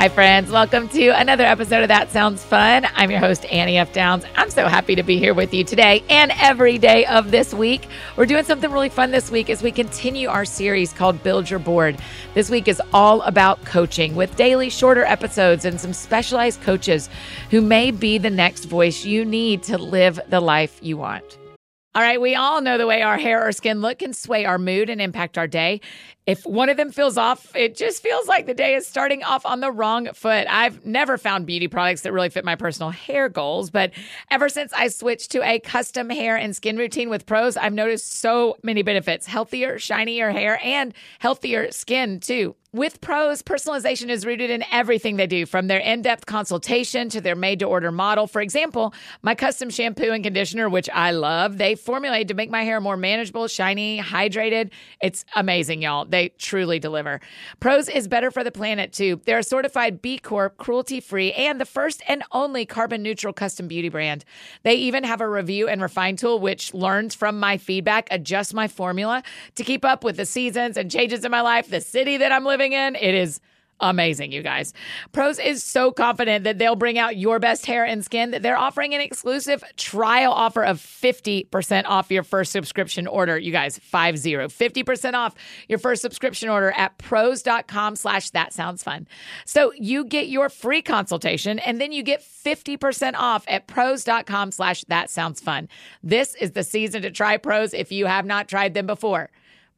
Hi, friends. Welcome to another episode of That Sounds Fun. I'm your host, Annie F. Downs. I'm so happy to be here with you today and every day of this week. We're doing something really fun this week as we continue our series called Build Your Board. This week is all about coaching with daily shorter episodes and some specialized coaches who may be the next voice you need to live the life you want. All right, we all know the way our hair or skin look can sway our mood and impact our day. If one of them feels off, it just feels like the day is starting off on the wrong foot. I've never found beauty products that really fit my personal hair goals, but ever since I switched to a custom hair and skin routine with Prose, I've noticed so many benefits healthier, shinier hair, and healthier skin, too. With Prose, personalization is rooted in everything they do, from their in depth consultation to their made to order model. For example, my custom shampoo and conditioner, which I love, they formulated to make my hair more manageable, shiny, hydrated. It's amazing, y'all. They truly deliver. Prose is better for the planet, too. They're a certified B Corp, cruelty free, and the first and only carbon neutral custom beauty brand. They even have a review and refine tool, which learns from my feedback, adjusts my formula to keep up with the seasons and changes in my life, the city that I'm living in. It is amazing, you guys. Prose is so confident that they'll bring out your best hair and skin that they're offering an exclusive trial offer of 50% off your first subscription order. You guys, 50, 50% off your first subscription order at prose.com slash that sounds fun. So you get your free consultation and then you get 50% off at prose.com slash that sounds fun. This is the season to try Prose if you have not tried them before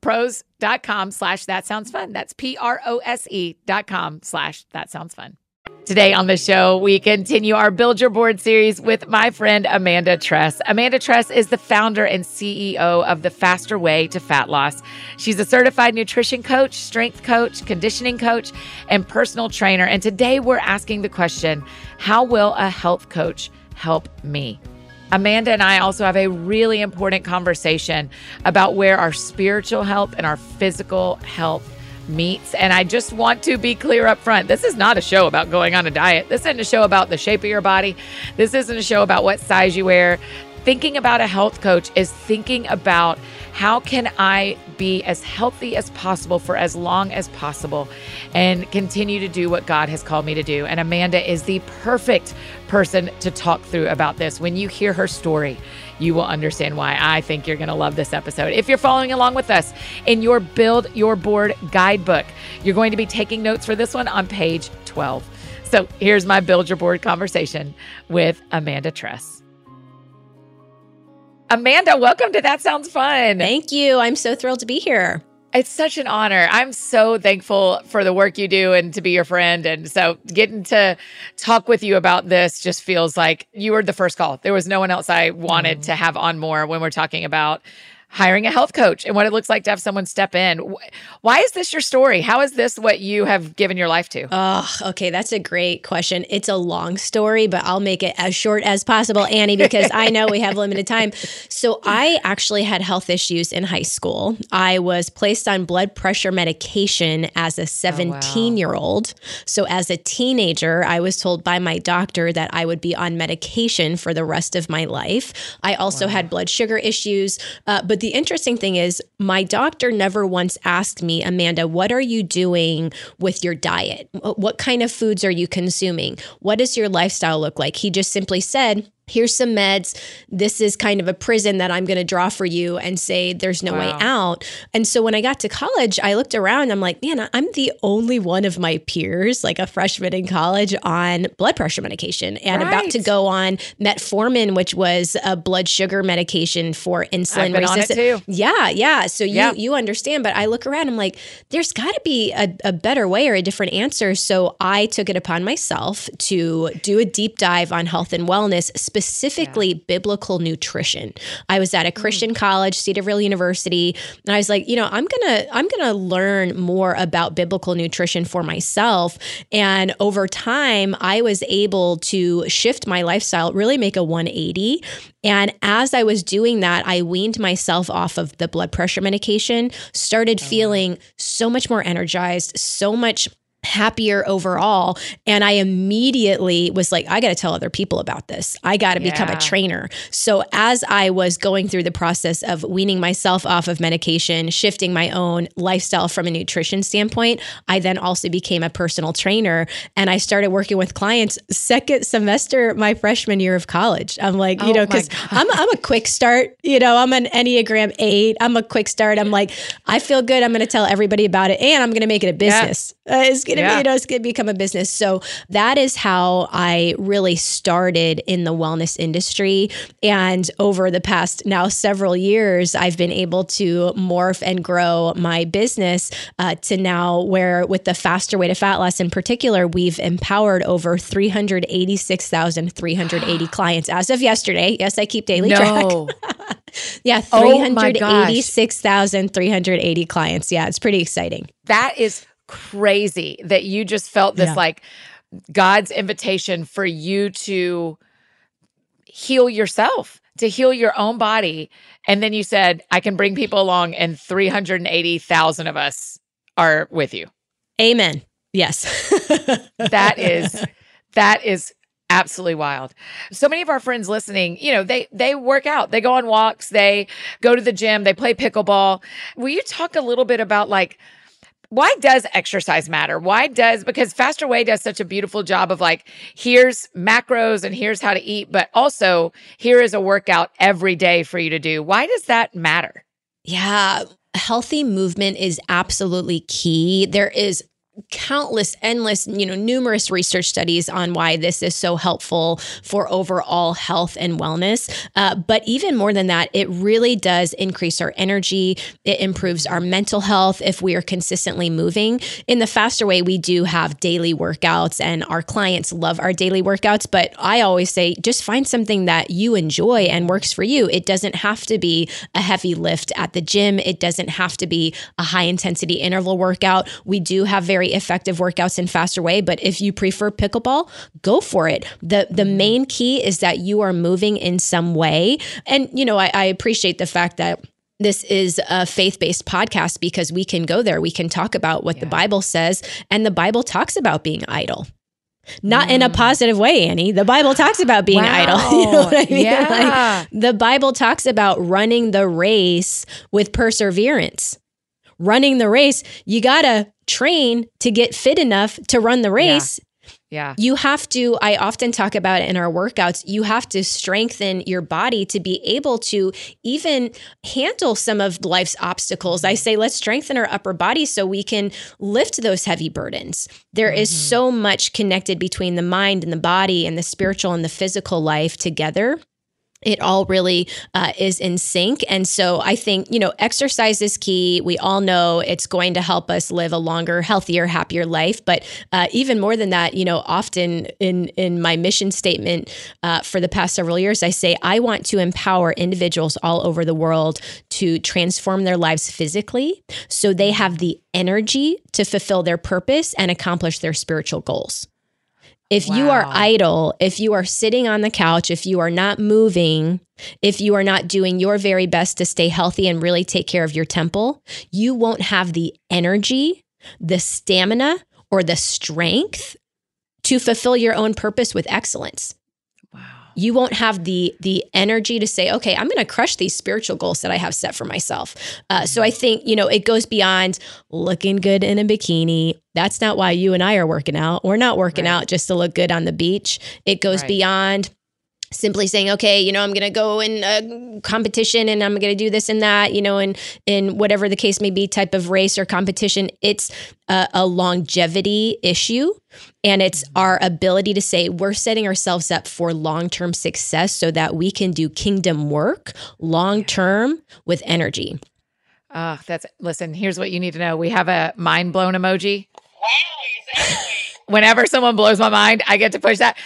prose.com slash that sounds fun. That's P R O S E dot com slash that sounds fun. Today on the show, we continue our Build Your Board series with my friend Amanda Tress. Amanda Tress is the founder and CEO of The Faster Way to Fat Loss. She's a certified nutrition coach, strength coach, conditioning coach, and personal trainer. And today we're asking the question How will a health coach help me? Amanda and I also have a really important conversation about where our spiritual health and our physical health meets. And I just want to be clear up front. This is not a show about going on a diet. This isn't a show about the shape of your body. This isn't a show about what size you wear. Thinking about a health coach is thinking about how can I be as healthy as possible for as long as possible and continue to do what God has called me to do. And Amanda is the perfect person to talk through about this. When you hear her story, you will understand why. I think you're going to love this episode. If you're following along with us in your Build Your Board guidebook, you're going to be taking notes for this one on page 12. So here's my Build Your Board conversation with Amanda Tress. Amanda, welcome to That Sounds Fun. Thank you. I'm so thrilled to be here. It's such an honor. I'm so thankful for the work you do and to be your friend. And so getting to talk with you about this just feels like you were the first call. There was no one else I wanted mm. to have on more when we're talking about hiring a health coach and what it looks like to have someone step in. Why is this your story? How is this what you have given your life to? Oh, okay. That's a great question. It's a long story, but I'll make it as short as possible, Annie, because I know we have limited time. So, I actually had health issues in high school. I was placed on blood pressure medication as a 17 year old. So, as a teenager, I was told by my doctor that I would be on medication for the rest of my life. I also wow. had blood sugar issues, uh, but the interesting thing is, my doctor never once asked me, Amanda, what are you doing with your diet? What kind of foods are you consuming? What does your lifestyle look like? He just simply said, here's some meds. This is kind of a prison that I'm going to draw for you and say there's no wow. way out. And so when I got to college, I looked around. I'm like, man, I'm the only one of my peers, like a freshman in college, on blood pressure medication and right. about to go on metformin, which was a blood sugar medication for insulin resistance. Yeah, yeah. So you yep. you understand, but I look around. I'm like, there's got to be a, a better way or a different answer. So I took it upon myself to do a deep dive on health and wellness specifically yeah. biblical nutrition. I was at a mm. Christian mm. college, Cedarville University, and I was like, you know, I'm going to I'm going to learn more about biblical nutrition for myself and over time I was able to shift my lifestyle, really make a 180 and as I was doing that, I weaned myself off of the blood pressure medication, started oh, feeling so much more energized, so much happier overall. And I immediately was like, I got to tell other people about this. I got to yeah. become a trainer. So as I was going through the process of weaning myself off of medication, shifting my own lifestyle from a nutrition standpoint, I then also became a personal trainer and I started working with clients second semester my freshman year of college. I'm like, you oh know, cuz I'm I'm a quick start, you know, I'm an Enneagram 8. I'm a quick start. I'm like, I feel good. I'm going to tell everybody about it and I'm going to make it a business. Yeah. Uh, going to yeah. be, you know, it's going to become a business. So that is how I really started in the wellness industry. And over the past now several years, I've been able to morph and grow my business uh, to now where with the faster way to fat loss in particular, we've empowered over 386,380 clients as of yesterday. Yes, I keep daily no. track. yeah, 386,380 oh clients. Yeah, it's pretty exciting. That is crazy that you just felt this yeah. like God's invitation for you to heal yourself, to heal your own body. And then you said, I can bring people along, and 380,000 of us are with you. Amen. Yes. that is, that is absolutely wild. So many of our friends listening, you know, they they work out, they go on walks, they go to the gym, they play pickleball. Will you talk a little bit about like why does exercise matter? Why does because Faster Way does such a beautiful job of like here's macros and here's how to eat, but also here is a workout every day for you to do. Why does that matter? Yeah, healthy movement is absolutely key. There is countless endless you know numerous research studies on why this is so helpful for overall health and wellness. Uh, but even more than that it really does increase our energy. It improves our mental health if we are consistently moving. In the faster way we do have daily workouts and our clients love our daily workouts. But i always say just find something that you enjoy and works for you. It doesn't have to be a heavy lift at the gym. It doesn't have to be a high intensity interval workout. We do have very very effective workouts in faster way. But if you prefer pickleball, go for it. The the mm-hmm. main key is that you are moving in some way. And you know, I, I appreciate the fact that this is a faith based podcast because we can go there. We can talk about what yeah. the Bible says, and the Bible talks about being idle. Not mm. in a mm. positive way, Annie. The Bible talks about being wow. idle. You know what I mean? Yeah. Like, the Bible talks about running the race with perseverance. Running the race, you got to train to get fit enough to run the race. Yeah. Yeah. You have to, I often talk about it in our workouts, you have to strengthen your body to be able to even handle some of life's obstacles. I say, let's strengthen our upper body so we can lift those heavy burdens. There mm-hmm. is so much connected between the mind and the body and the spiritual and the physical life together it all really uh, is in sync. And so I think, you know, exercise is key. We all know it's going to help us live a longer, healthier, happier life. But uh, even more than that, you know, often in, in my mission statement uh, for the past several years, I say, I want to empower individuals all over the world to transform their lives physically so they have the energy to fulfill their purpose and accomplish their spiritual goals. If wow. you are idle, if you are sitting on the couch, if you are not moving, if you are not doing your very best to stay healthy and really take care of your temple, you won't have the energy, the stamina, or the strength to fulfill your own purpose with excellence. You won't have the the energy to say okay i'm going to crush these spiritual goals that i have set for myself uh, so i think you know it goes beyond looking good in a bikini that's not why you and i are working out we're not working Right. out just to look good on the beach it goes Right. beyond simply saying okay you know i'm going to go in a competition and i'm going to do this and that you know and in whatever the case may be type of race or competition it's a, a longevity issue and it's our ability to say we're setting ourselves up for long-term success so that we can do kingdom work long-term with energy Oh, that's listen, here's what you need to know. We have a mind blown emoji. Whenever someone blows my mind, I get to push that.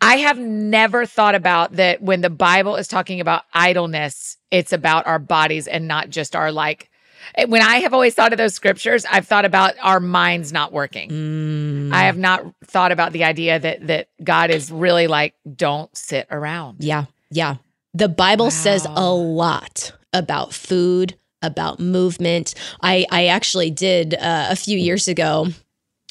I have never thought about that when the Bible is talking about idleness, it's about our bodies and not just our like when I have always thought of those scriptures, I've thought about our minds not working. Mm, I have not thought about the idea that that God is really like, don't sit around. Yeah. Yeah. The Bible says a lot about food, about movement. I, I actually did uh, a few years ago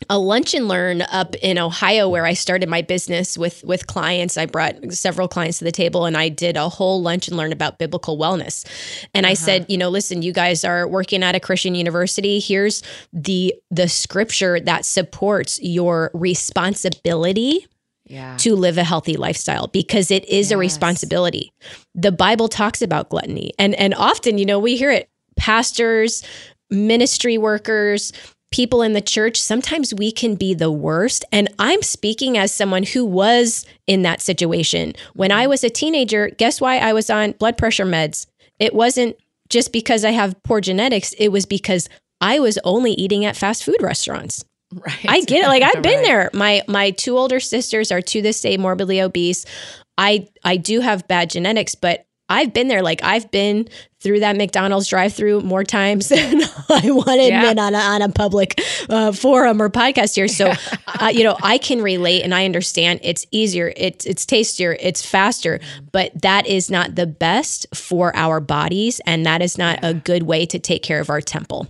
a lunch and learn up in Ohio where I started my business with with clients. I brought several clients to the table and I did a whole lunch and learn about biblical wellness. And I Uh-huh. said, you know, listen, you guys are working at a Christian university. Here's the the scripture that supports your responsibility Yeah. to live a healthy lifestyle because it is a responsibility. The Bible talks about gluttony and and often, you know, we hear it pastors, ministry workers, people in the church, sometimes we can be the worst and I'm speaking as someone who was in that situation. When I was a teenager, guess why I was on blood pressure meds? It wasn't just because I have poor genetics, it was because I was only eating at fast food restaurants. Right. I get it. Like I've been Right. there. My my two older sisters are to this day morbidly obese. I I do have bad genetics, but I've been there. Like I've been through that McDonald's drive-through more times than I want to Yeah. admit on a, on a public uh, forum or podcast here. So, uh, you know, I can relate and I understand. It's easier. It's it's tastier. It's faster. But that is not the best for our bodies, and that is not a good way to take care of our temple.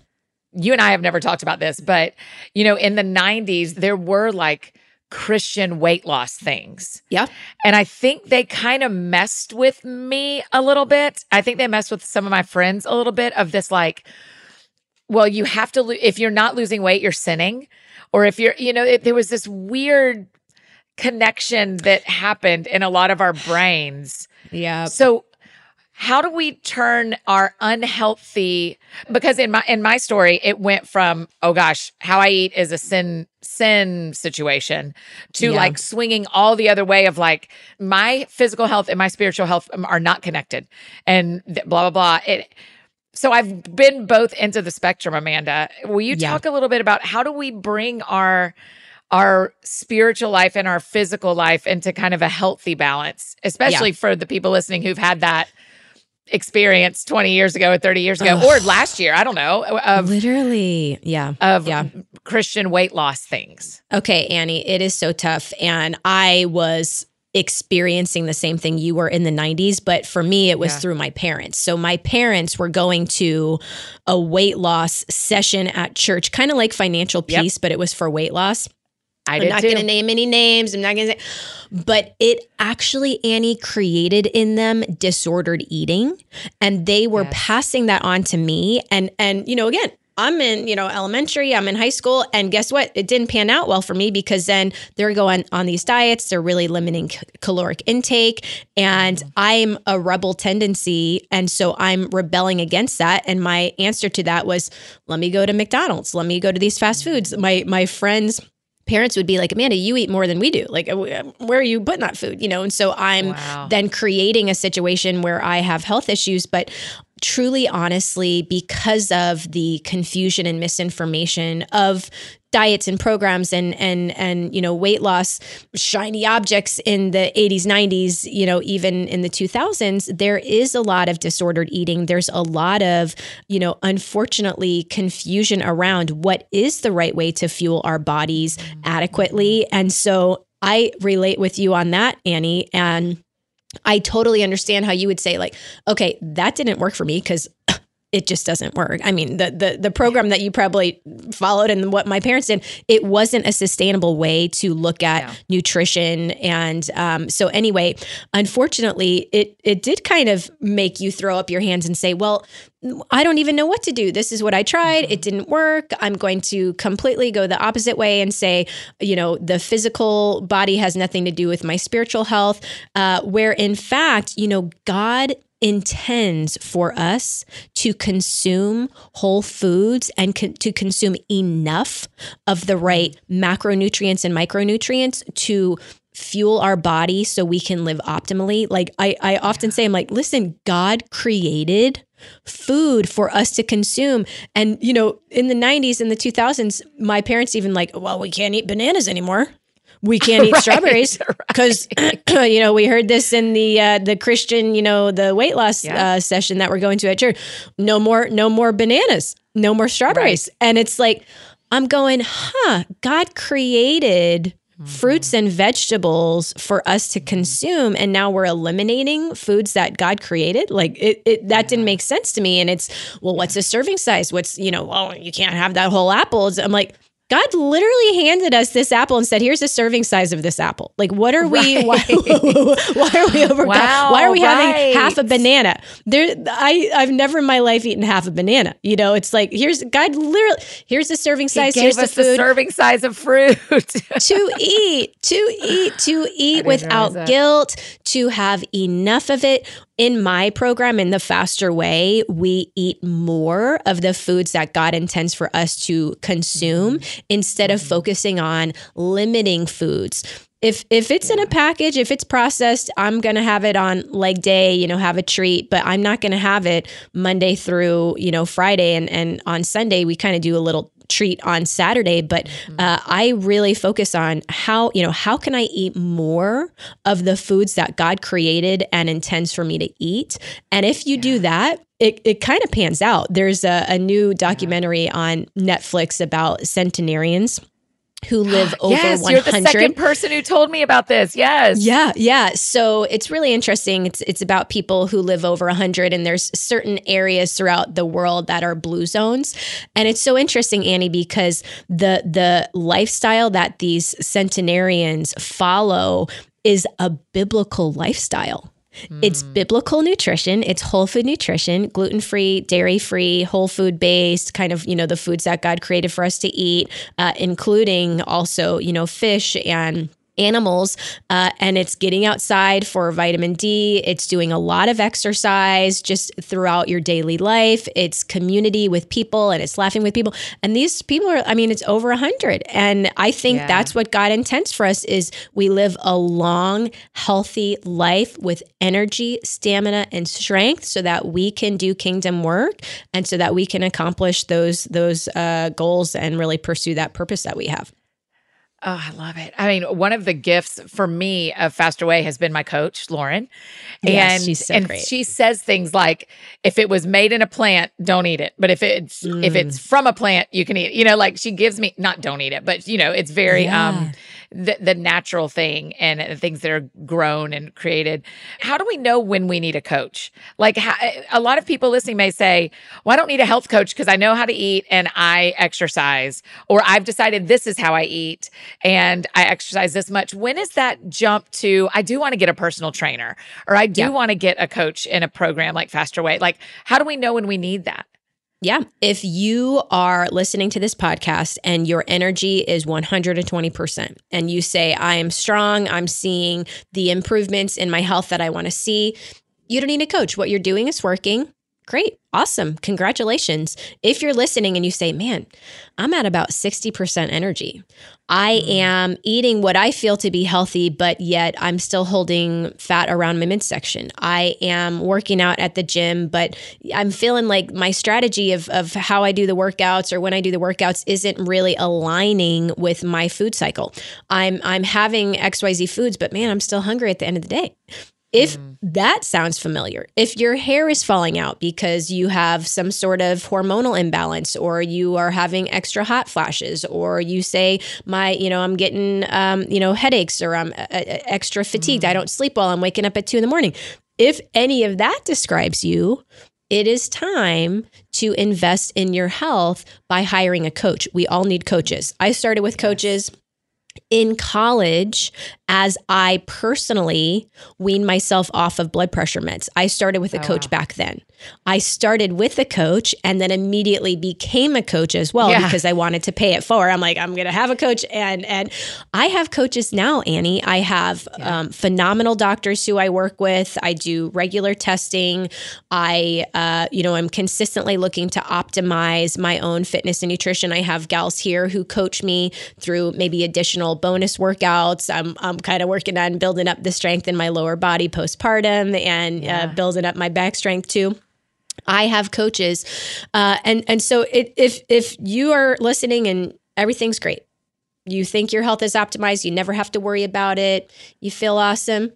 you and I have never talked about this, but you know, in the 90s, there were like Christian weight loss things. Yeah. And I think they kind of messed with me a little bit. I think they messed with some of my friends a little bit of this like, well, you have to, lo- if you're not losing weight, you're sinning. Or if you're, you know, it, there was this weird connection that happened in a lot of our brains. Yeah. So how do we turn our unhealthy because in my in my story it went from oh gosh how i eat is a sin sin situation to Yeah. like swinging all the other way of like my physical health and my spiritual health are not connected and blah blah blah it so i've been both into the spectrum amanda will you Yeah. talk a little bit about how do we bring our our spiritual life and our physical life into kind of a healthy balance, especially for the people listening who've had that experience 20 years ago or 30 years ago Ugh. or last year, I don't know, of Literally. Yeah. of Yeah. Christian weight loss things. Okay, Annie, it is so tough. And I was experiencing the same thing you were in the 90s, but for me, it was Yeah. through my parents. So my parents were going to a weight loss session at church, kind of like financial Yep. peace, but it was for weight loss. I I'm not going to name any names. I'm not going to say, but it actually, Annie, created in them disordered eating, and they were Yes. passing that on to me. And and you know, again, I'm in you know elementary, I'm in high school, and guess what? It didn't pan out well for me because then they're going on these diets, they're really limiting c- caloric intake, and Mm-hmm. I'm a rebel tendency, and so I'm rebelling against that. And my answer to that was, let me go to McDonald's, let me go to these fast Mm-hmm. foods. My my friends parents would be like, Amanda, you eat more than we do. Like, uh, where are you putting that food? You know, and so I'm Wow. then creating a situation where I have health issues, but truly, honestly, because of the confusion and misinformation of diets and programs and and and you know weight loss shiny objects in the 80s 90s you know even in the 2000s there is a lot of disordered eating. There's a lot of you know unfortunately confusion around what is the right way to fuel our bodies adequately. And so i relate with you on that annie. And I totally understand how you would say, like, okay, that didn't work for me because it just doesn't work. I mean, the the the program that you probably followed and what my parents did, it wasn't a sustainable way to look at yeah. nutrition. And um, so anyway, unfortunately, it it did kind of make you throw up your hands and say, well. I don't even know what to do. This is what I tried. It mm-hmm. didn't work. I'm going to completely go the opposite way and say, you know, the physical body has nothing to do with my spiritual health. Uh, where in fact, you know, God intends for us to consume whole foods and con- to consume enough of the right macronutrients and micronutrients to fuel our body so we can live optimally. Like I, I often say, I'm like, listen, God created food for us to consume. And, you know, in the 90s and the 2000s, my parents even like, well, we can't eat bananas anymore we can't eat right, strawberries because right. you know we heard this in the uh, the Christian you know the weight loss yeah. uh, session that we're going to at church. No more no more bananas, no more strawberries, right. and it's like I'm going, huh? God created mm-hmm. fruits and vegetables for us to consume and now we're eliminating foods that god created like it, it that yeah. didn't make sense to me and it's well what's a serving size what's you know well you can't have that whole apple i'm like God literally handed us this apple and said, "Here's a serving size of this apple." Like, what are we? Right. Why, why, are we over? Wow, why are we right. having half a banana? There, I I've never in my life eaten half a banana. You know, it's like here's God literally here's a serving size. He gave here's us the, the serving size of fruit to eat, to eat, to eat without guilt, to have enough of it in my program, in the faster way, we eat more of the foods that God intends for us to consume mm-hmm. instead of mm-hmm. focusing on limiting foods. If if it's in a package, if it's processed, I'm gonna have it on leg day, you know, have a treat, but I'm not gonna have it Monday through, you know, Friday and and on Sunday we kind of do a little treat on Saturday, but mm-hmm. uh, I really focus on how, you know, how can I eat more of the foods that God created and intends for me to eat? And if you yeah. do that, it, it kind of pans out. There's a, a new documentary yeah. on Netflix about centenarians who live over yes, 100. You're the second person who told me about this. Yes. Yeah, yeah. So it's really interesting. It's it's about people who live over 100 and there's certain areas throughout the world that are blue zones. And it's so interesting Annie because the the lifestyle that these centenarians follow is a biblical lifestyle. It's hmm. biblical nutrition. It's whole food nutrition, gluten free, dairy free, whole food based, kind of, you know, the foods that God created for us to eat, uh, including also, you know, fish and animals uh, and it's getting outside for vitamin D. It's doing a lot of exercise just throughout your daily life. It's community with people and it's laughing with people. And these people are, I mean, it's over a hundred. And I think yeah. that's what God intends for us is we live a long, healthy life with energy, stamina, and strength so that we can do kingdom work and so that we can accomplish those, those uh, goals and really pursue that purpose that we have. Oh, I love it. I mean, one of the gifts for me of Faster Way has been my coach, Lauren. Yes, and she's so and great. she says things like, if it was made in a plant, don't eat it. But if it's mm. if it's from a plant, you can eat it. You know, like she gives me not don't eat it, but you know, it's very yeah. um the, the natural thing and the things that are grown and created. How do we know when we need a coach? Like how, a lot of people listening may say, well, I don't need a health coach because I know how to eat and I exercise, or I've decided this is how I eat and I exercise this much. When is that jump to, I do want to get a personal trainer or I do yeah. want to get a coach in a program like Faster Way? Like, how do we know when we need that? Yeah. If you are listening to this podcast and your energy is 120%, and you say, I am strong, I'm seeing the improvements in my health that I want to see, you don't need a coach. What you're doing is working. Great. Awesome. Congratulations. If you're listening and you say, man, I'm at about 60% energy, I mm. am eating what I feel to be healthy, but yet I'm still holding fat around my midsection. I am working out at the gym, but I'm feeling like my strategy of, of how I do the workouts or when I do the workouts isn't really aligning with my food cycle. I'm I'm having XYZ foods, but man, I'm still hungry at the end of the day. If mm. that sounds familiar, if your hair is falling out because you have some sort of hormonal imbalance, or you are having extra hot flashes, or you say, my, you know, I'm getting, um, you know, headaches, or I'm uh, uh extra fatigued, mm. I don't sleep well, I'm waking up at two in the morning. If any of that describes you, it is time to invest in your health by hiring a coach. We all need coaches. I started with coaches in college as I personally weaned myself off of blood pressure meds. I started with a oh, coach wow. back then. I started with a coach and then immediately became a coach as well yeah. because I wanted to pay it forward. I'm like, I'm going to have a coach, and and I have coaches now, Annie. I have yeah. um, phenomenal doctors who I work with. I do regular testing. I, uh, you know, I'm consistently looking to optimize my own fitness and nutrition. I have gals here who coach me through maybe additional bonus workouts. I'm, I'm kind of working on building up the strength in my lower body postpartum and uh, yeah. uh, building up my back strength too. I have coaches, uh, and and so it, if if you are listening and everything's great, you think your health is optimized, you never have to worry about it, you feel awesome.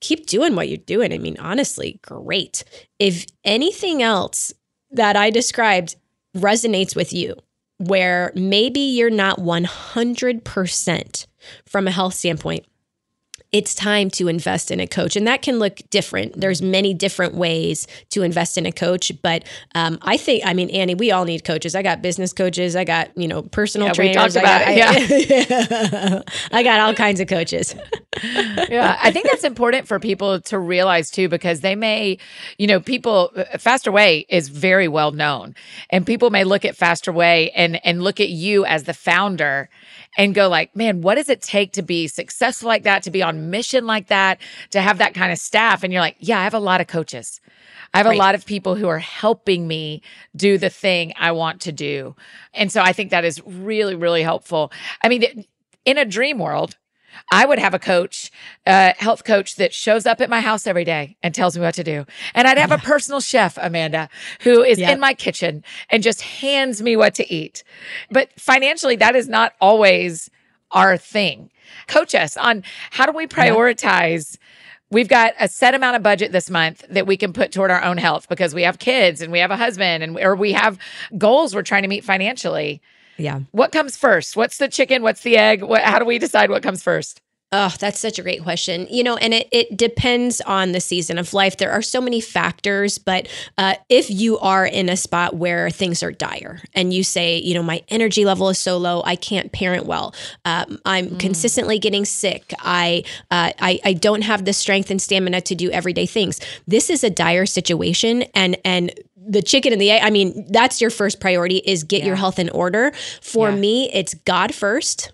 Keep doing what you're doing. I mean, honestly, great. If anything else that I described resonates with you, where maybe you're not 100% from a health standpoint, it's time to invest in a coach. And that can look different. There's many different ways to invest in a coach. But um, I think, I mean, Annie, we all need coaches. I got business coaches. I got, you know, personal yeah, trainers. I got, yeah. I got all kinds of coaches. yeah. I think that's important for people to realize too, because they may, you know, people, Faster Way is very well known. And people may look at Faster Way and, and look at you as the founder and go like, man, what does it take to be successful like that, to be on mission like that, to have that kind of staff? And you're like, yeah, I have a lot of coaches. I have right. a lot of people who are helping me do the thing I want to do. And so I think that is really, really helpful. I mean, in a dream world, I would have a coach, a health coach that shows up at my house every day and tells me what to do. And I'd have a personal chef, Amanda, who is yep. in my kitchen and just hands me what to eat. But financially, that is not always our thing. Coach us on how do we prioritize we've got a set amount of budget this month that we can put toward our own health because we have kids and we have a husband and or we have goals we're trying to meet financially. Yeah. What comes first? What's the chicken? What's the egg? What, how do we decide what comes first? Oh, that's such a great question. You know, and it, it depends on the season of life. There are so many factors, but uh, if you are in a spot where things are dire and you say, you know, my energy level is so low, I can't parent well, um, I'm mm. consistently getting sick, I, uh, I, I don't have the strength and stamina to do everyday things. This is a dire situation, and and the chicken and the egg i mean that's your first priority is get yeah. your health in order for yeah. me it's god 1st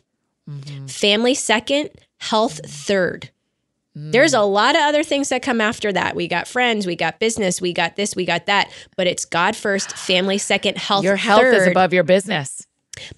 mm-hmm. family second health third mm. there's a lot of other things that come after that we got friends we got business we got this we got that but it's god first family second health your health third. is above your business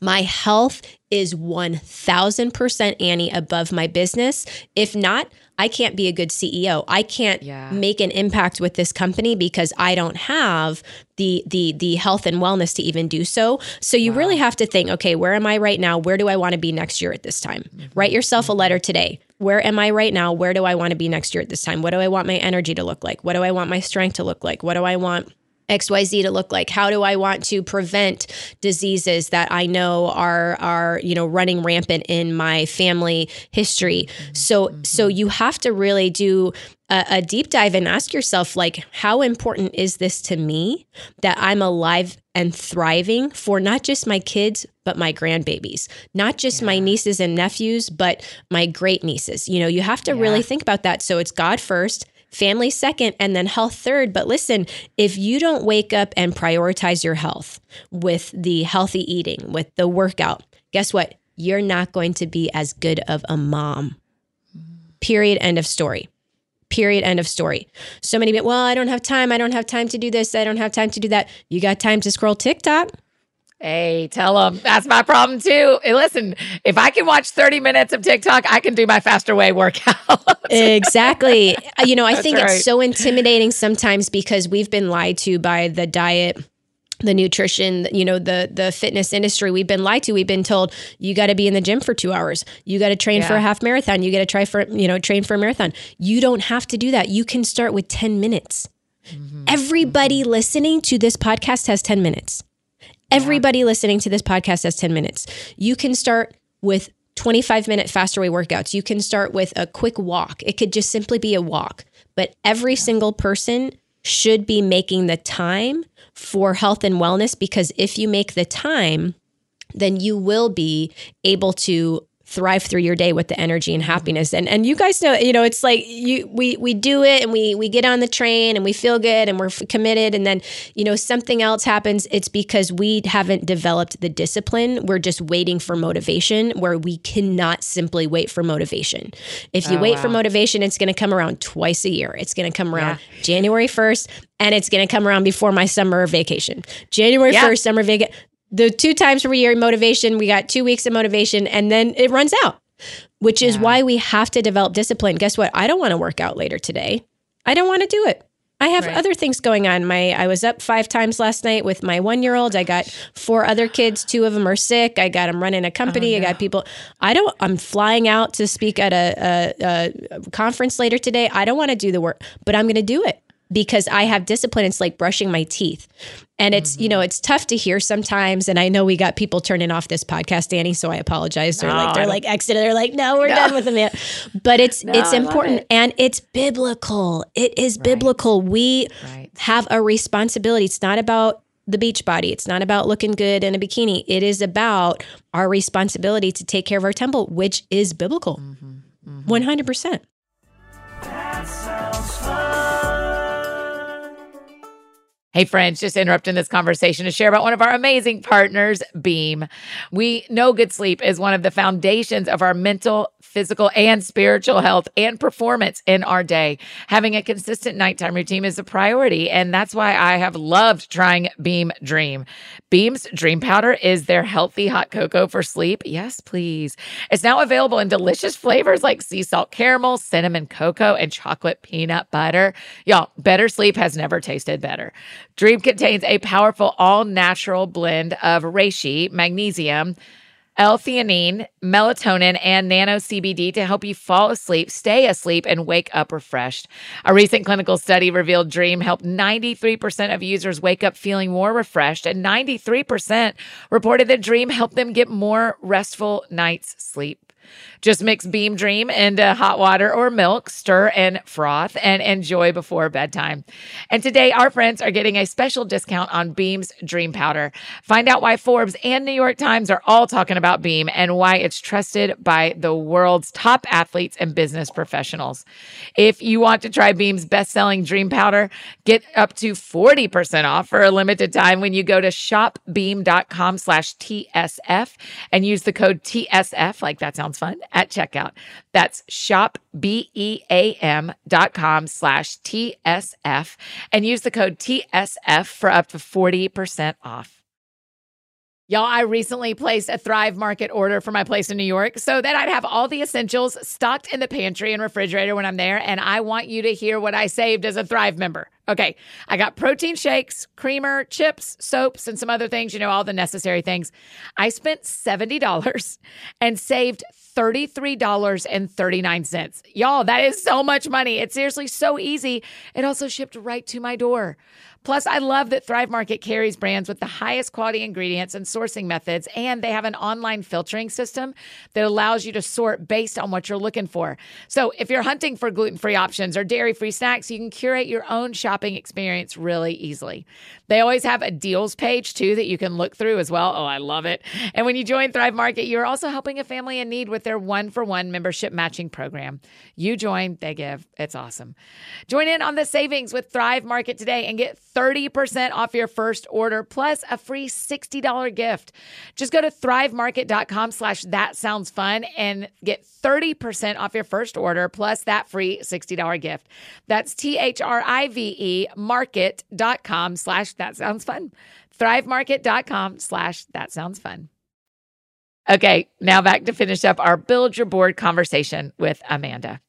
my health is 1000% Annie above my business. If not, I can't be a good CEO. I can't yeah. make an impact with this company because I don't have the the the health and wellness to even do so. So you wow. really have to think, okay, where am I right now? Where do I want to be next year at this time? Mm-hmm. Write yourself a letter today. Where am I right now? Where do I want to be next year at this time? What do I want my energy to look like? What do I want my strength to look like? What do I want XYZ to look like? How do I want to prevent diseases that I know are are, you know, running rampant in my family history? So mm-hmm. so you have to really do a, a deep dive and ask yourself like how important is this to me that I'm alive and thriving for not just my kids but my grandbabies not just yeah. my nieces and nephews but my great nieces you know you have to yeah. really think about that so it's god first family second, and then health third. But listen, if you don't wake up and prioritize your health with the healthy eating, with the workout, guess what? You're not going to be as good of a mom. Period. End of story. Period. End of story. So many people, well, I don't have time. I don't have time to do this. I don't have time to do that. You got time to scroll TikTok. Hey, tell them that's my problem too. Hey, listen, if I can watch 30 minutes of TikTok, I can do my faster way workout. exactly. Uh, you know, I that's think right. it's so intimidating sometimes because we've been lied to by the diet the nutrition you know the the fitness industry we've been lied to we've been told you got to be in the gym for 2 hours you got to train yeah. for a half marathon you got to try for you know train for a marathon you don't have to do that you can start with 10 minutes mm-hmm. everybody mm-hmm. listening to this podcast has 10 minutes Everybody listening to this podcast has 10 minutes. You can start with 25 minute faster way workouts. You can start with a quick walk. It could just simply be a walk, but every single person should be making the time for health and wellness because if you make the time, then you will be able to thrive through your day with the energy and happiness. And and you guys know, you know, it's like you we we do it and we we get on the train and we feel good and we're committed and then, you know, something else happens, it's because we haven't developed the discipline. We're just waiting for motivation where we cannot simply wait for motivation. If you oh, wait wow. for motivation, it's going to come around twice a year. It's going to come around yeah. January 1st and it's going to come around before my summer vacation. January yeah. 1st, summer vacation the two times per year motivation, we got two weeks of motivation and then it runs out, which is why we have to develop discipline. Guess what? I don't want to work out later today. I don't want to do it. I have right. other things going on. My I was up five times last night with my one year old. I got four other kids. Two of them are sick. I got them running a company. Oh, no. I got people. I don't. I'm flying out to speak at a, a, a conference later today. I don't want to do the work, but I'm going to do it because I have discipline. It's like brushing my teeth. And it's, mm-hmm. you know, it's tough to hear sometimes. And I know we got people turning off this podcast, Danny. So I apologize. They're no, like, they're like exited. They're like, no, we're no. done with them. Yet. But it's no, it's important it. and it's biblical. It is right. biblical. We right. have a responsibility. It's not about the beach body. It's not about looking good in a bikini. It is about our responsibility to take care of our temple, which is biblical. Mm-hmm. Mm-hmm. 100%. Hey, friends, just interrupting this conversation to share about one of our amazing partners, Beam. We know good sleep is one of the foundations of our mental, physical, and spiritual health and performance in our day. Having a consistent nighttime routine is a priority, and that's why I have loved trying Beam Dream. Beam's Dream Powder is their healthy hot cocoa for sleep. Yes, please. It's now available in delicious flavors like sea salt caramel, cinnamon cocoa, and chocolate peanut butter. Y'all, better sleep has never tasted better. Dream contains a powerful all natural blend of reishi, magnesium, L-theanine, melatonin, and nano CBD to help you fall asleep, stay asleep, and wake up refreshed. A recent clinical study revealed Dream helped 93% of users wake up feeling more refreshed, and 93% reported that Dream helped them get more restful nights' sleep. Just mix Beam Dream into hot water or milk, stir and froth, and enjoy before bedtime. And today, our friends are getting a special discount on Beam's Dream Powder. Find out why Forbes and New York Times are all talking about Beam and why it's trusted by the world's top athletes and business professionals. If you want to try Beam's best selling Dream Powder, get up to 40% off for a limited time when you go to shopbeam.com slash TSF and use the code TSF, like that sounds fun, at checkout. That's shopbeam.com slash TSF and use the code TSF for up to 40% off. Y'all, I recently placed a Thrive Market order for my place in New York so that I'd have all the essentials stocked in the pantry and refrigerator when I'm there. And I want you to hear what I saved as a Thrive member. Okay, I got protein shakes, creamer, chips, soaps, and some other things, you know, all the necessary things. I spent $70 and saved $33.39. Y'all, that is so much money. It's seriously so easy. It also shipped right to my door. Plus, I love that Thrive Market carries brands with the highest quality ingredients and sourcing methods, and they have an online filtering system that allows you to sort based on what you're looking for. So, if you're hunting for gluten free options or dairy free snacks, you can curate your own shopping experience really easily. They always have a deals page too that you can look through as well. Oh, I love it. And when you join Thrive Market, you're also helping a family in need with their one for one membership matching program. You join, they give. It's awesome. Join in on the savings with Thrive Market today and get 30% off your first order plus a free $60 gift. Just go to thrivemarket.com slash that sounds fun and get 30% off your first order plus that free $60 gift. That's T-H-R-I-V-E market.com slash that sounds fun. Thrivemarket.com slash that sounds fun. Okay, now back to finish up our build your board conversation with Amanda.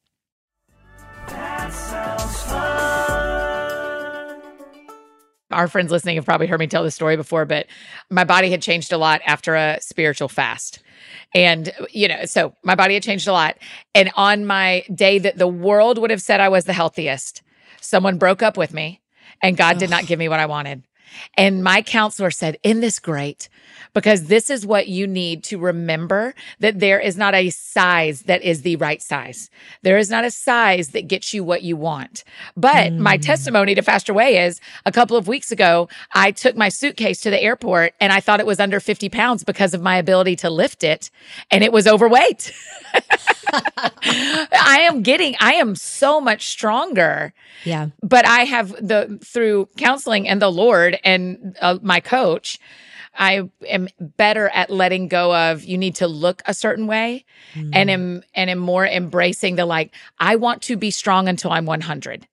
Our friends listening have probably heard me tell this story before, but my body had changed a lot after a spiritual fast. And, you know, so my body had changed a lot. And on my day that the world would have said I was the healthiest, someone broke up with me and God did not give me what I wanted. And my counselor said, In this great? Because this is what you need to remember that there is not a size that is the right size. There is not a size that gets you what you want. But mm. my testimony to Faster Way is a couple of weeks ago, I took my suitcase to the airport and I thought it was under 50 pounds because of my ability to lift it. And it was overweight. I am getting, I am so much stronger. Yeah. But I have the, through counseling and the Lord and uh, my coach, I am better at letting go of you need to look a certain way mm. and am and am more embracing the like I want to be strong until I'm 100.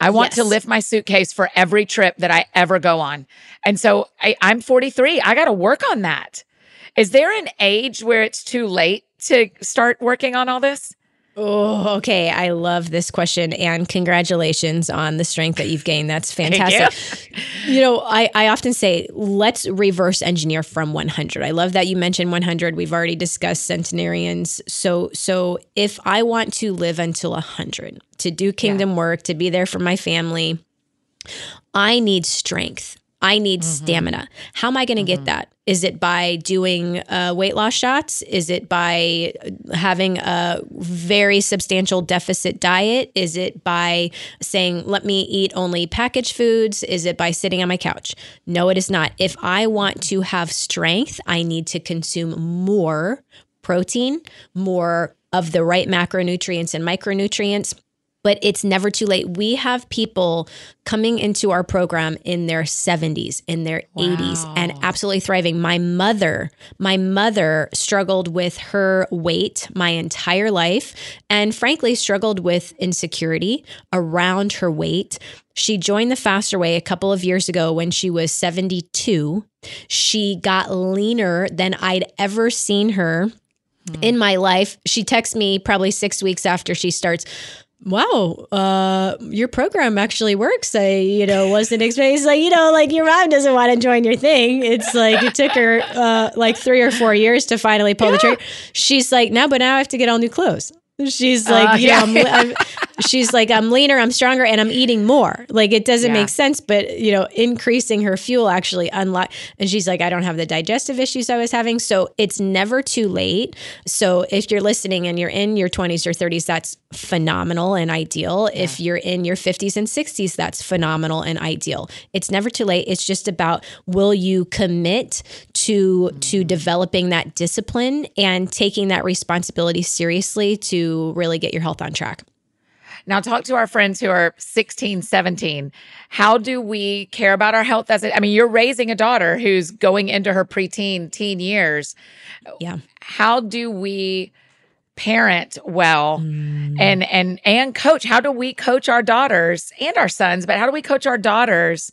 I want yes. to lift my suitcase for every trip that I ever go on. And so I, I'm 43. I got to work on that. Is there an age where it's too late to start working on all this? Oh, okay. I love this question and congratulations on the strength that you've gained. That's fantastic. You. you. know, I, I often say, let's reverse engineer from 100. I love that you mentioned 100. We've already discussed centenarians. So, so if I want to live until 100, to do kingdom yeah. work, to be there for my family, I need strength. I need mm-hmm. stamina. How am I going to mm-hmm. get that? Is it by doing uh, weight loss shots? Is it by having a very substantial deficit diet? Is it by saying, let me eat only packaged foods? Is it by sitting on my couch? No, it is not. If I want to have strength, I need to consume more protein, more of the right macronutrients and micronutrients but it's never too late. We have people coming into our program in their 70s, in their wow. 80s, and absolutely thriving. My mother, my mother struggled with her weight my entire life and frankly struggled with insecurity around her weight. She joined the Faster Way a couple of years ago when she was 72. She got leaner than I'd ever seen her hmm. in my life. She texts me probably six weeks after she starts wow, uh, your program actually works. I, you know, wasn't expecting, like, you know, like your mom doesn't want to join your thing. It's like it took her uh, like three or four years to finally pull yeah. the trigger. She's like, no, but now I have to get all new clothes. She's like, uh, yeah, I'm, I'm, she's like, I'm leaner, I'm stronger, and I'm eating more. Like it doesn't yeah. make sense, but you know, increasing her fuel actually unlock. And she's like, I don't have the digestive issues I was having, so it's never too late. So if you're listening and you're in your 20s or 30s, that's phenomenal and ideal. Yeah. If you're in your 50s and 60s, that's phenomenal and ideal. It's never too late. It's just about will you commit to mm. to developing that discipline and taking that responsibility seriously to really get your health on track. Now, talk to our friends who are 16, 17. How do we care about our health as a, I mean, you're raising a daughter who's going into her preteen, teen years. Yeah. How do we parent well mm. and and and coach? How do we coach our daughters and our sons, but how do we coach our daughters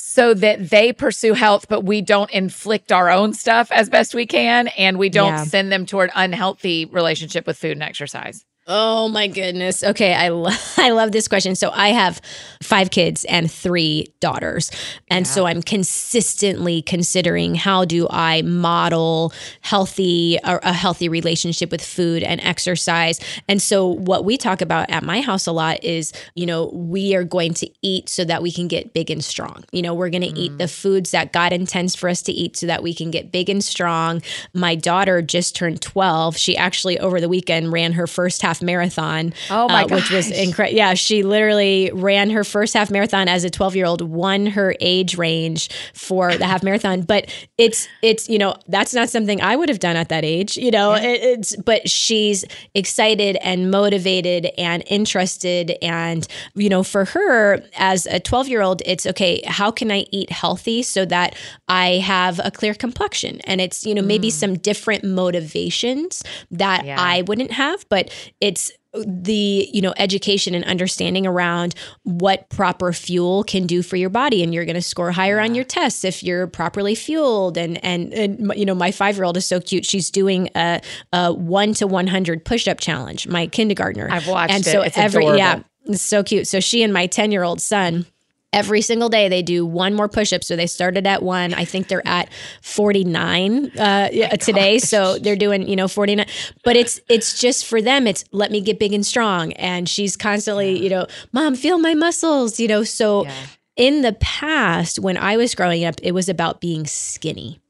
so that they pursue health, but we don't inflict our own stuff as best we can and we don't yeah. send them toward unhealthy relationship with food and exercise. Oh my goodness. Okay, I lo- I love this question. So I have 5 kids and 3 daughters. And yeah. so I'm consistently considering how do I model healthy a, a healthy relationship with food and exercise. And so what we talk about at my house a lot is, you know, we are going to eat so that we can get big and strong. You know, we're going to mm. eat the foods that God intends for us to eat so that we can get big and strong. My daughter just turned 12. She actually over the weekend ran her first half marathon. Oh my uh, Which was incredible. Yeah, she literally ran her first half marathon as a 12 year old, won her age range for the half marathon. But it's it's you know that's not something I would have done at that age. You know, yeah. it, it's but she's excited and motivated and interested, and you know for her as a 12 year old, it's okay. How can I eat healthy so that I have a clear complexion? And it's you know maybe mm. some different motivations that yeah. I wouldn't have, but it's the you know education and understanding around what proper fuel can do for your body and you're going to score higher yeah. on your tests if you're properly fueled and, and and you know my 5-year-old is so cute she's doing a, a 1 to 100 push-up challenge my kindergartner I've watched and it. so it's every adorable. yeah it's so cute so she and my 10-year-old son every single day they do one more push-up. So they started at one. I think they're at 49 uh, today. Gosh. so they're doing you know 49 but it's it's just for them it's let me get big and strong. And she's constantly yeah. you know mom feel my muscles you know? So yeah. in the past, when I was growing up, it was about being skinny.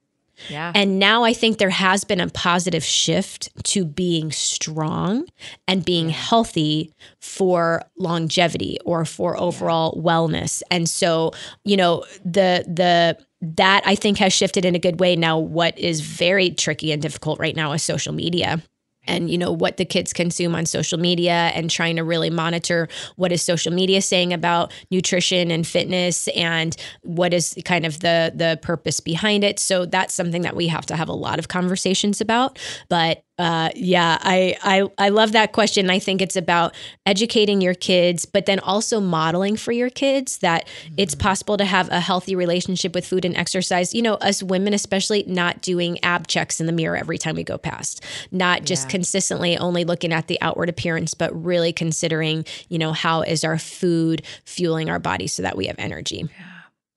Yeah. And now I think there has been a positive shift to being strong and being healthy for longevity or for overall wellness. And so, you know, the the that I think has shifted in a good way. Now, what is very tricky and difficult right now is social media and you know what the kids consume on social media and trying to really monitor what is social media saying about nutrition and fitness and what is kind of the the purpose behind it. So that's something that we have to have a lot of conversations about. But uh, yeah, I, I I love that question. I think it's about educating your kids, but then also modeling for your kids that mm-hmm. it's possible to have a healthy relationship with food and exercise. You know, us women, especially, not doing ab checks in the mirror every time we go past, not just yeah. consistently only looking at the outward appearance, but really considering, you know, how is our food fueling our body so that we have energy. Yeah.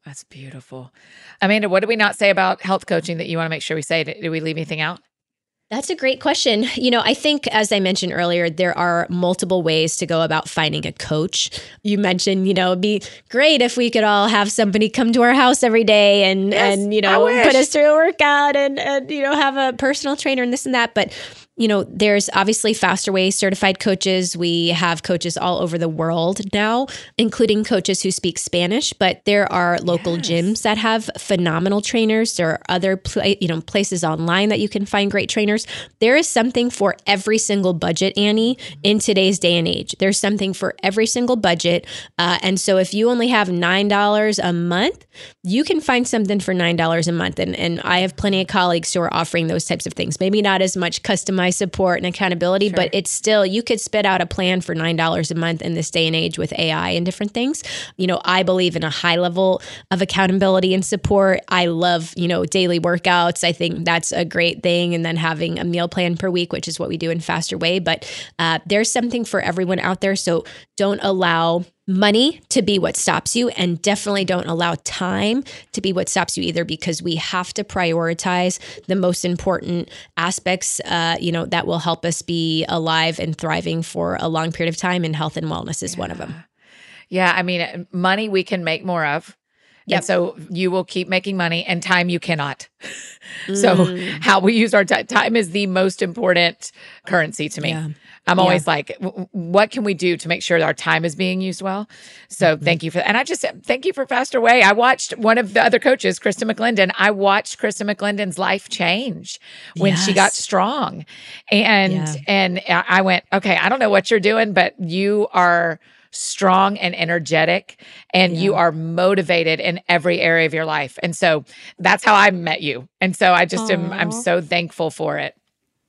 That's beautiful. Amanda, what did we not say about health coaching that you want to make sure we say? Did we leave anything out? That's a great question. You know, I think, as I mentioned earlier, there are multiple ways to go about finding a coach. You mentioned, you know, it'd be great if we could all have somebody come to our house every day and, yes, and you know, put us through a workout and, and, you know, have a personal trainer and this and that. But you know, there's obviously Faster Way certified coaches. We have coaches all over the world now, including coaches who speak Spanish, but there are local yes. gyms that have phenomenal trainers. There are other pl- you know, places online that you can find great trainers. There is something for every single budget, Annie, in today's day and age. There's something for every single budget. Uh, and so if you only have $9 a month, you can find something for $9 a month. And, and I have plenty of colleagues who are offering those types of things. Maybe not as much customized my support and accountability, sure. but it's still, you could spit out a plan for $9 a month in this day and age with AI and different things. You know, I believe in a high level of accountability and support. I love, you know, daily workouts. I think that's a great thing. And then having a meal plan per week, which is what we do in Faster Way. But uh, there's something for everyone out there. So don't allow money to be what stops you and definitely don't allow time to be what stops you either because we have to prioritize the most important aspects uh, you know that will help us be alive and thriving for a long period of time and health and wellness is yeah. one of them yeah i mean money we can make more of Yep. And so you will keep making money and time you cannot. so mm. how we use our t- time is the most important currency to me. Yeah. I'm yeah. always like, what can we do to make sure our time is being used well? So mm-hmm. thank you for that. And I just thank you for Faster Way. I watched one of the other coaches, Krista McClendon. I watched Krista McClendon's life change when yes. she got strong. And yeah. and I went, okay, I don't know what you're doing, but you are strong and energetic and yeah. you are motivated in every area of your life. And so that's how I met you. And so I just Aww. am I'm so thankful for it.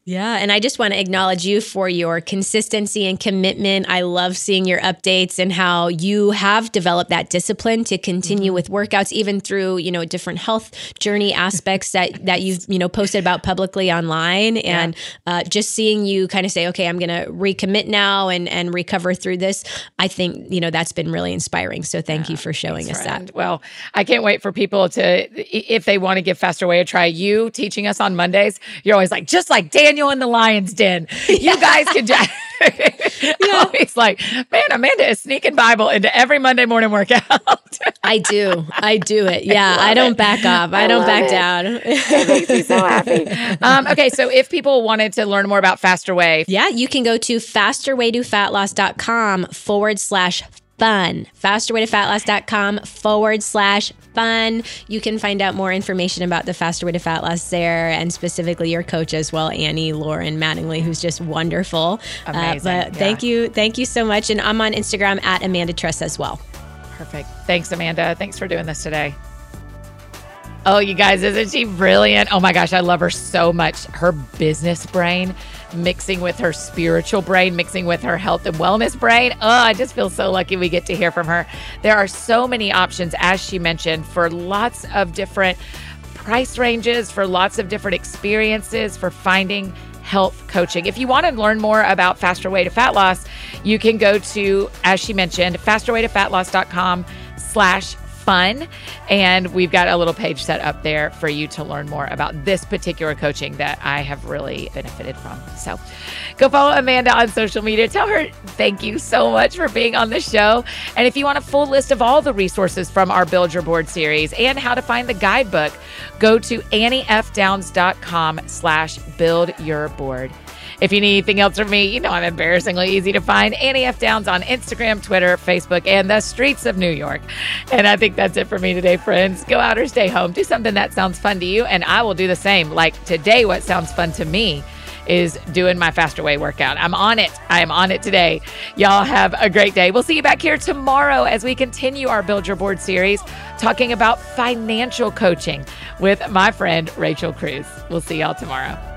Yeah. And I just want to acknowledge you for your consistency and commitment. I love seeing your updates and how you have developed that discipline to continue mm-hmm. with workouts, even through, you know, different health journey aspects that, that you've, you know, posted about publicly online. And yeah. uh, just seeing you kind of say, okay, I'm going to recommit now and, and recover through this. I think, you know, that's been really inspiring. So thank yeah, you for showing us friend. that. Well, I can't wait for people to, if they want to give Faster Way a try, you teaching us on Mondays, you're always like, just like Dan Daniel in the lion's den. You guys can just. yeah. He's like, man, Amanda is sneaking Bible into every Monday morning workout. I do. I do it. Yeah. I, I don't it. back up. I, I don't back it. down. it makes me so happy. Um, okay. So if people wanted to learn more about Faster Way, yeah, you can go to fasterwaytofatloss.com forward slash fun. Fasterwaytofatloss.com forward slash fun. You can find out more information about the Faster Way to Fat Loss there and specifically your coach as well, Annie Lauren Mattingly, who's just wonderful. Amazing. Uh, but yeah. thank you. Thank you so much. And I'm on Instagram at Amanda Tress as well. Perfect. Thanks, Amanda. Thanks for doing this today. Oh, you guys, isn't she brilliant? Oh my gosh, I love her so much. Her business brain mixing with her spiritual brain, mixing with her health and wellness brain. Oh, I just feel so lucky we get to hear from her. There are so many options, as she mentioned, for lots of different price ranges, for lots of different experiences, for finding health coaching. If you want to learn more about Faster Way to Fat Loss, you can go to, as she mentioned, fasterwaytofatloss.com slash fun. And we've got a little page set up there for you to learn more about this particular coaching that I have really benefited from. So go follow Amanda on social media. Tell her thank you so much for being on the show. And if you want a full list of all the resources from our Build Your Board series and how to find the guidebook, go to anniefdowns.com slash build your board. If you need anything else from me, you know I'm embarrassingly easy to find. Annie F. Downs on Instagram, Twitter, Facebook, and the streets of New York. And I think that's it for me today, friends. Go out or stay home. Do something that sounds fun to you, and I will do the same. Like today, what sounds fun to me is doing my faster way workout. I'm on it. I am on it today. Y'all have a great day. We'll see you back here tomorrow as we continue our Build Your Board series talking about financial coaching with my friend Rachel Cruz. We'll see y'all tomorrow.